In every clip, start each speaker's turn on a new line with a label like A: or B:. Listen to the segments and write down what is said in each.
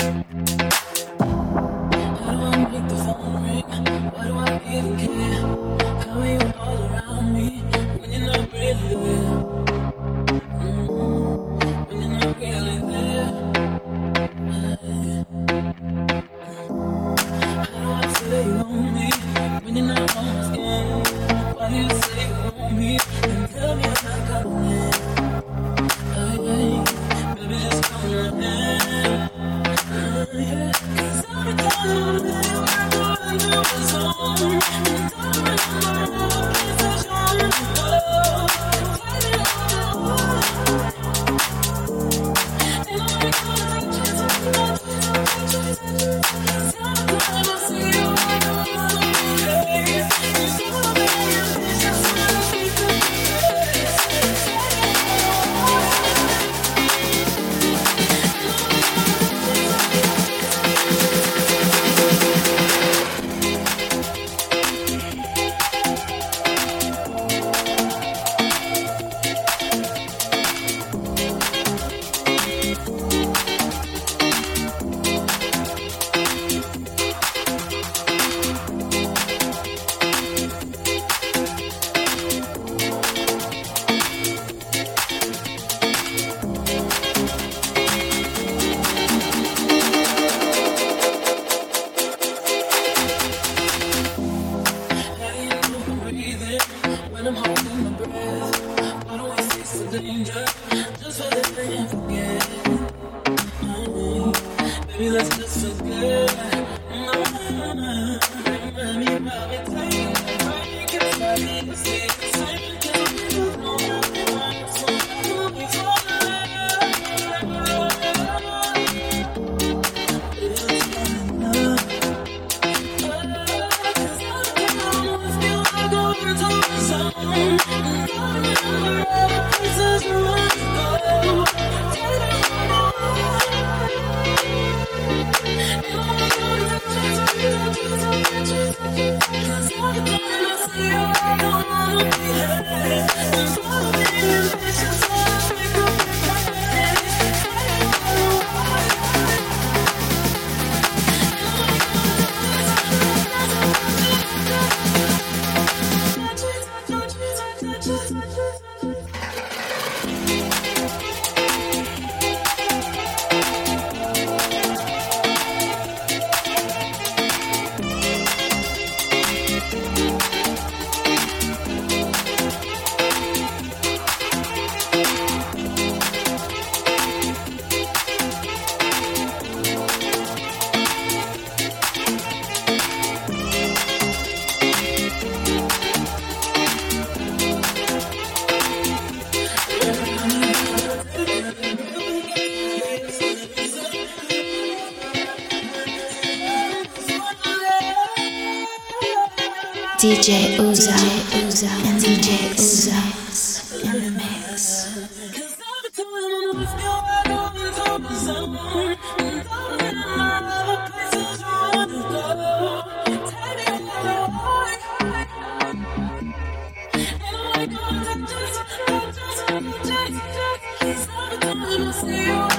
A: DJ Thank you.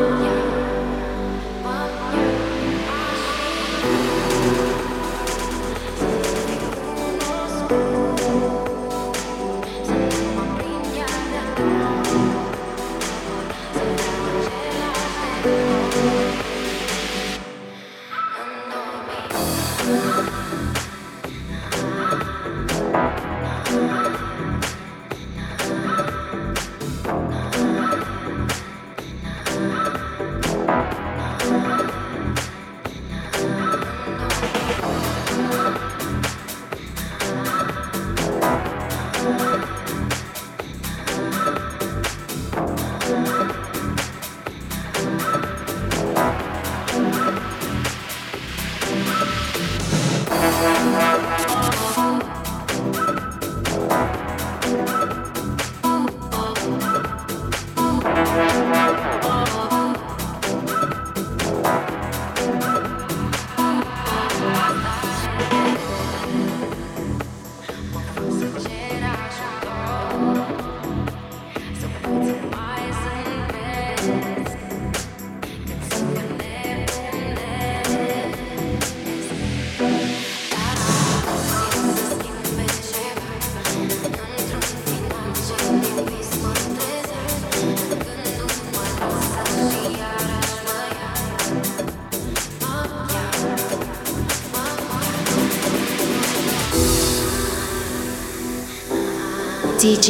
B: Yeah.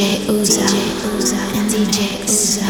C: DJ Uzo and DJ Uzo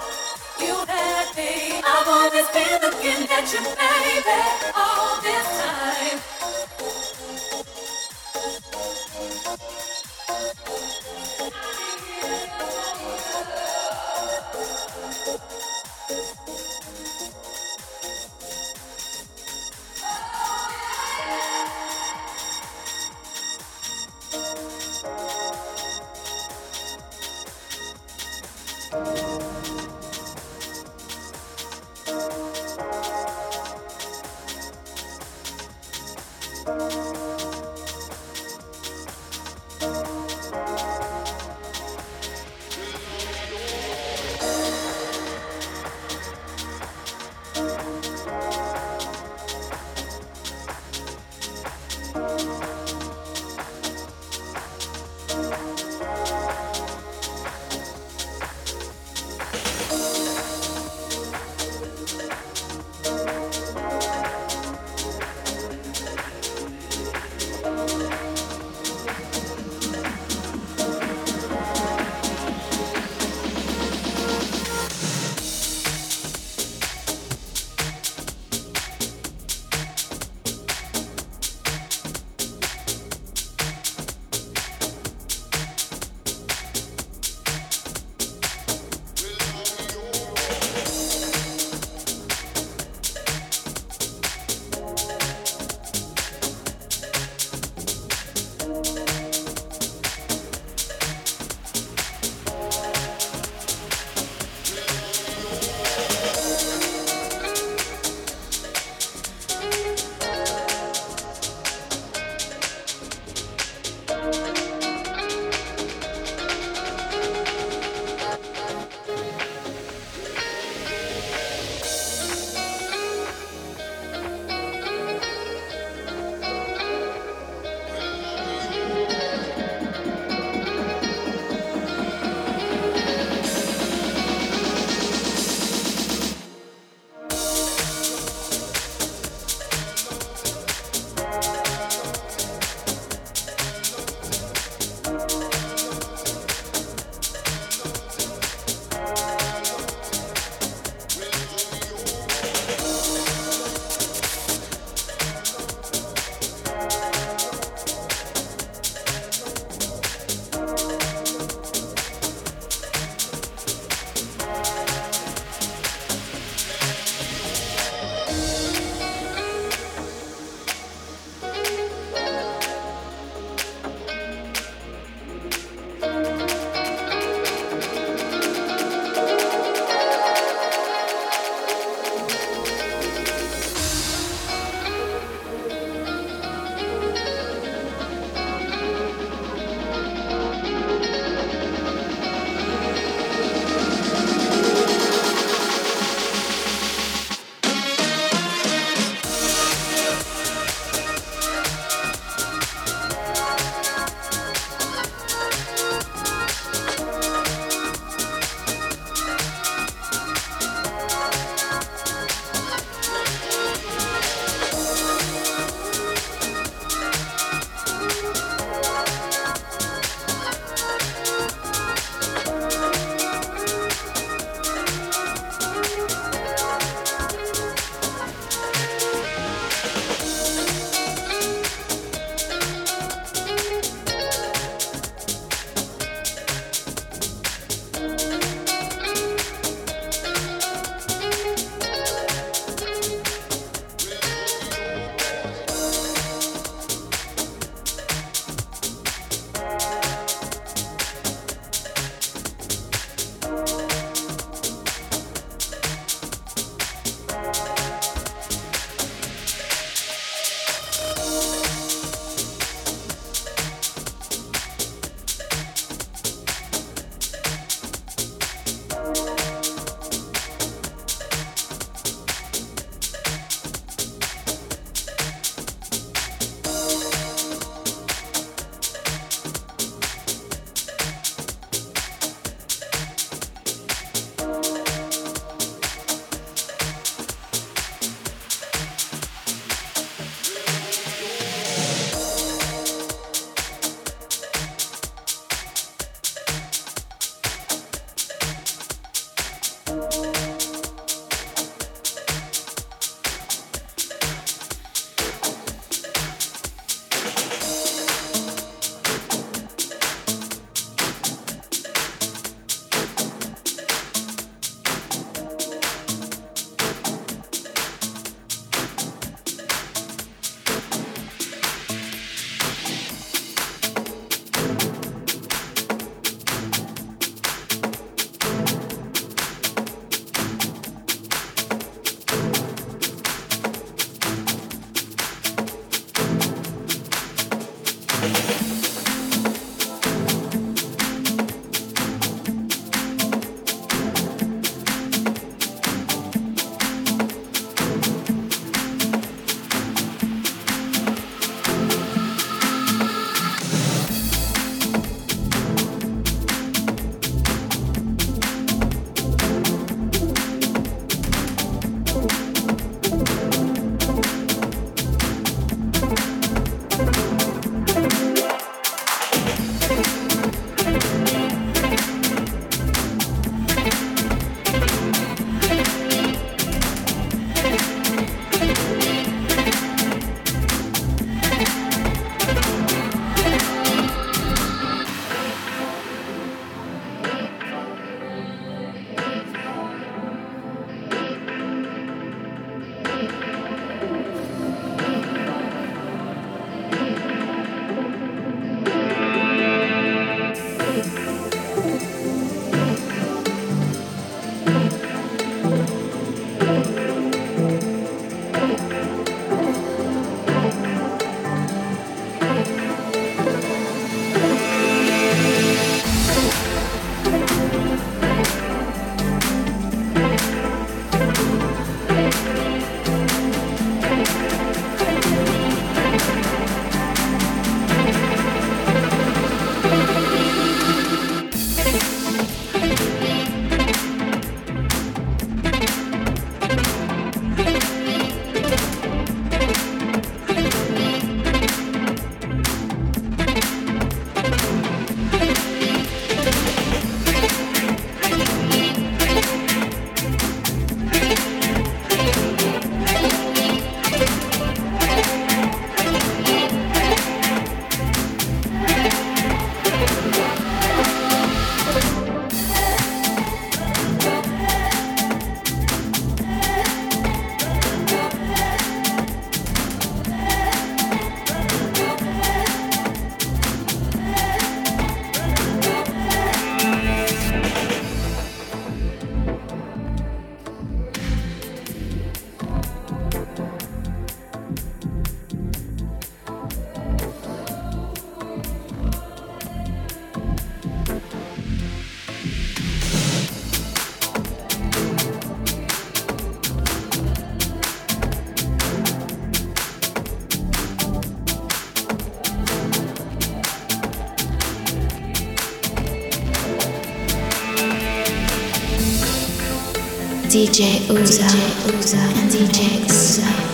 D: I've always been looking at you, baby, all this time. me.
C: DJ Uzo and DJ Uzo.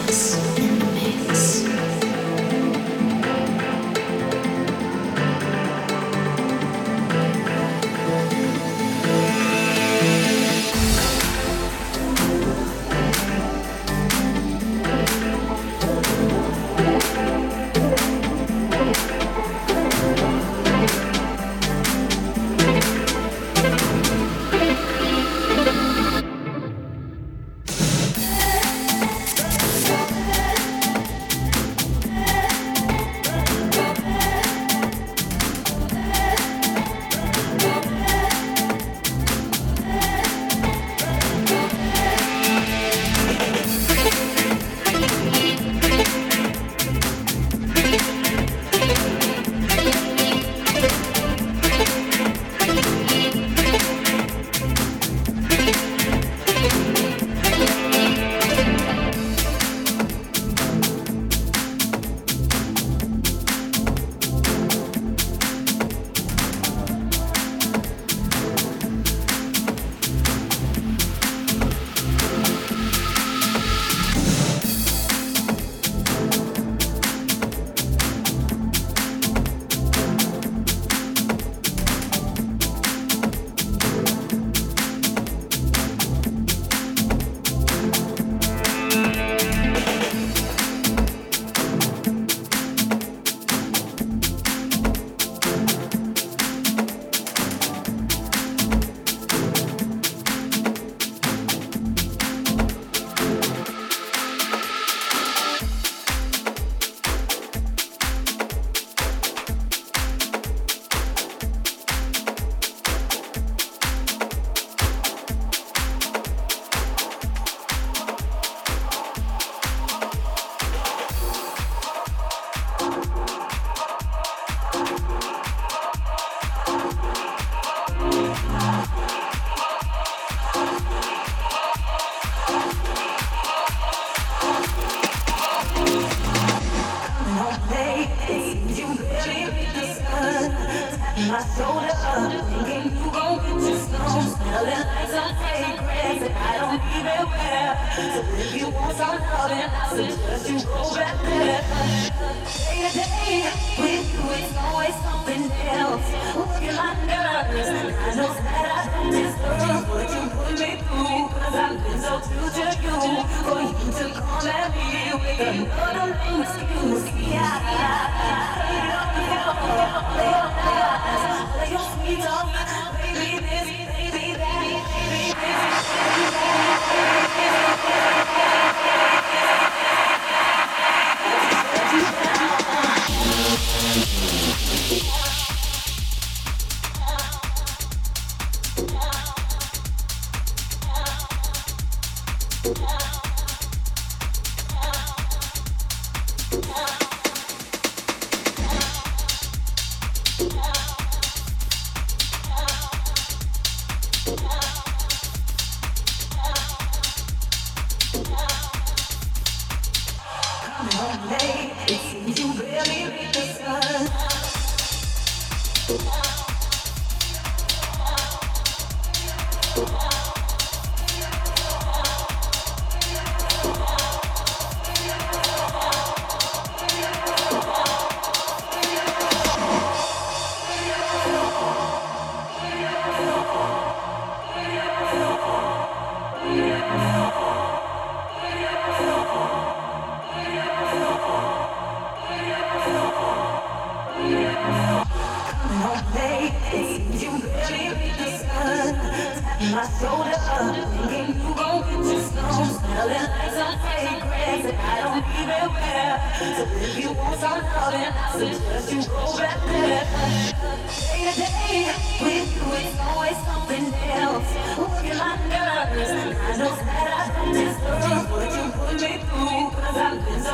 D: Yeah.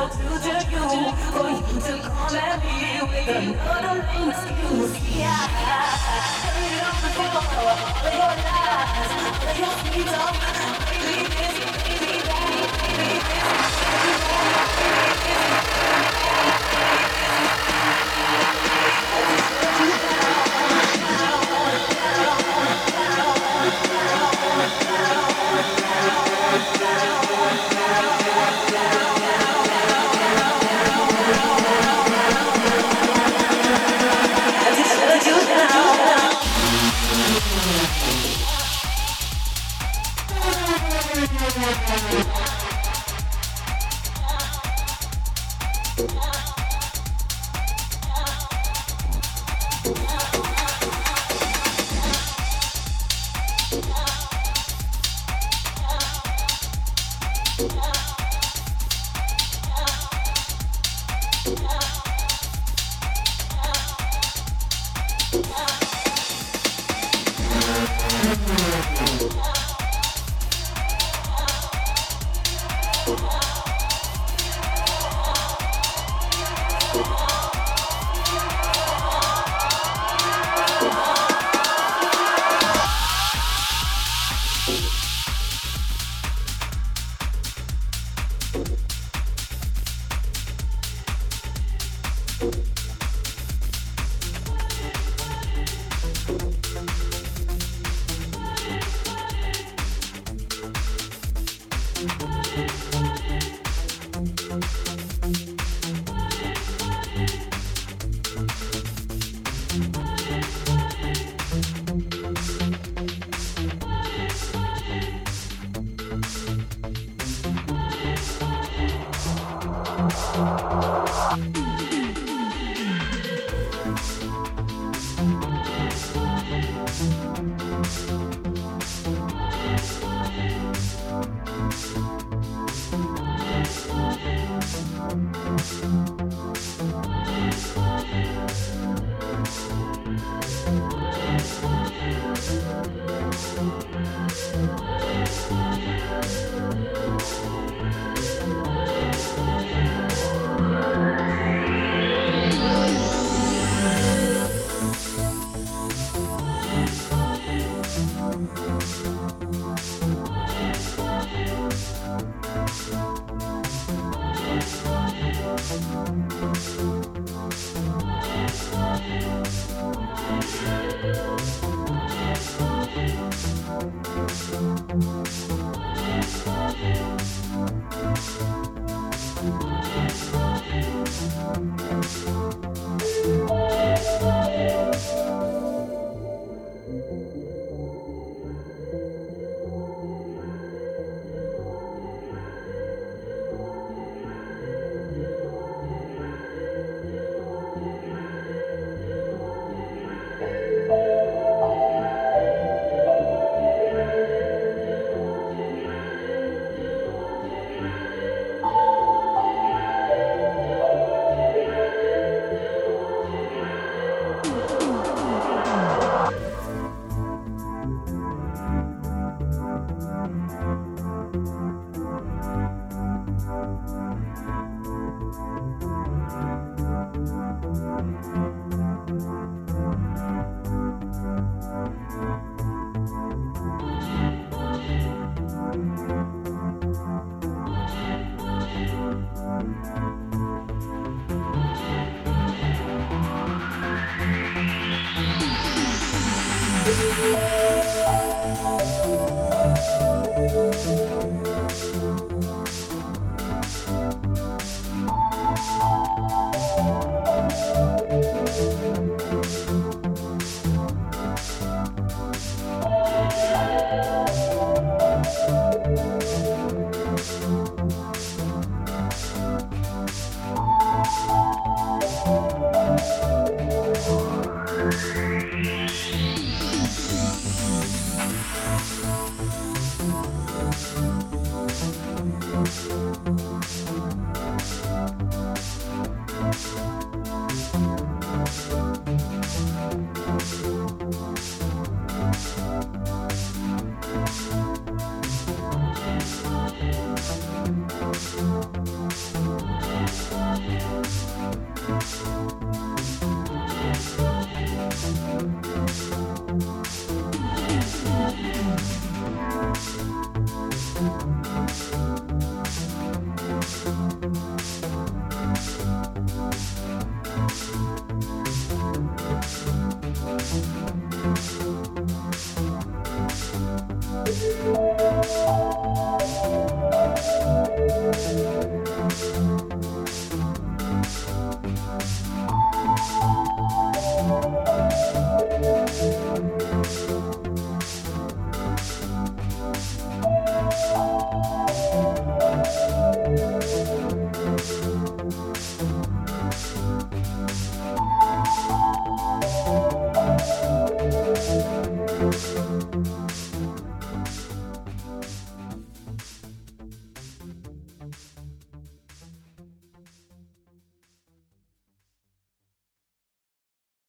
D: no you. For you to come at me with another Thank